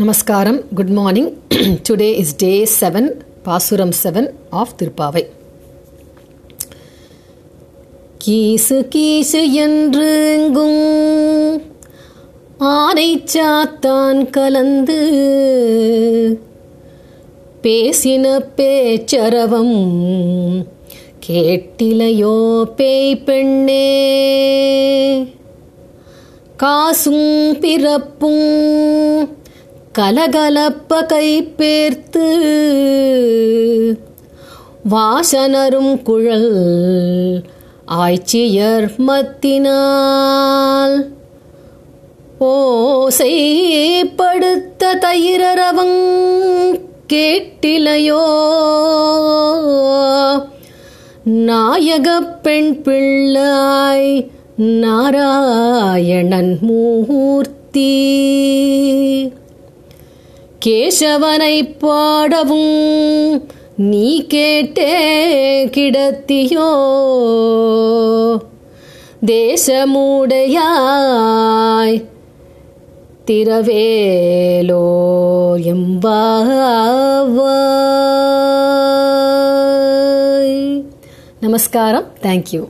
நமஸ்காரம் good morning today is day seven பாசுரம் seven of Thiruppavai கீசு கீசு என்று எங்கும் ஆனை சாத்தான் கலந்து பேசின பேச்சரவம் கேட்டிலையோ பேய் பெண்ணே காசும் பிறப்பும் கலகலப்ப கைப்பேர்த்து வாசனரும் குழல் ஆய்ச்சியர் மத்தினால். ஓசைப்படுத்த தயிரவங் கேட்டிலையோ? நாயகப் பெண் பிள்ளாய் நாராயணன் மூர்த்தி. கேசவனை பாடவும் நீ கேட்டே கிடத்தியோ தேசமுடையாய் திரவேலோ எம்பாவாய் நமஸ்காரம் தேங்க்யூ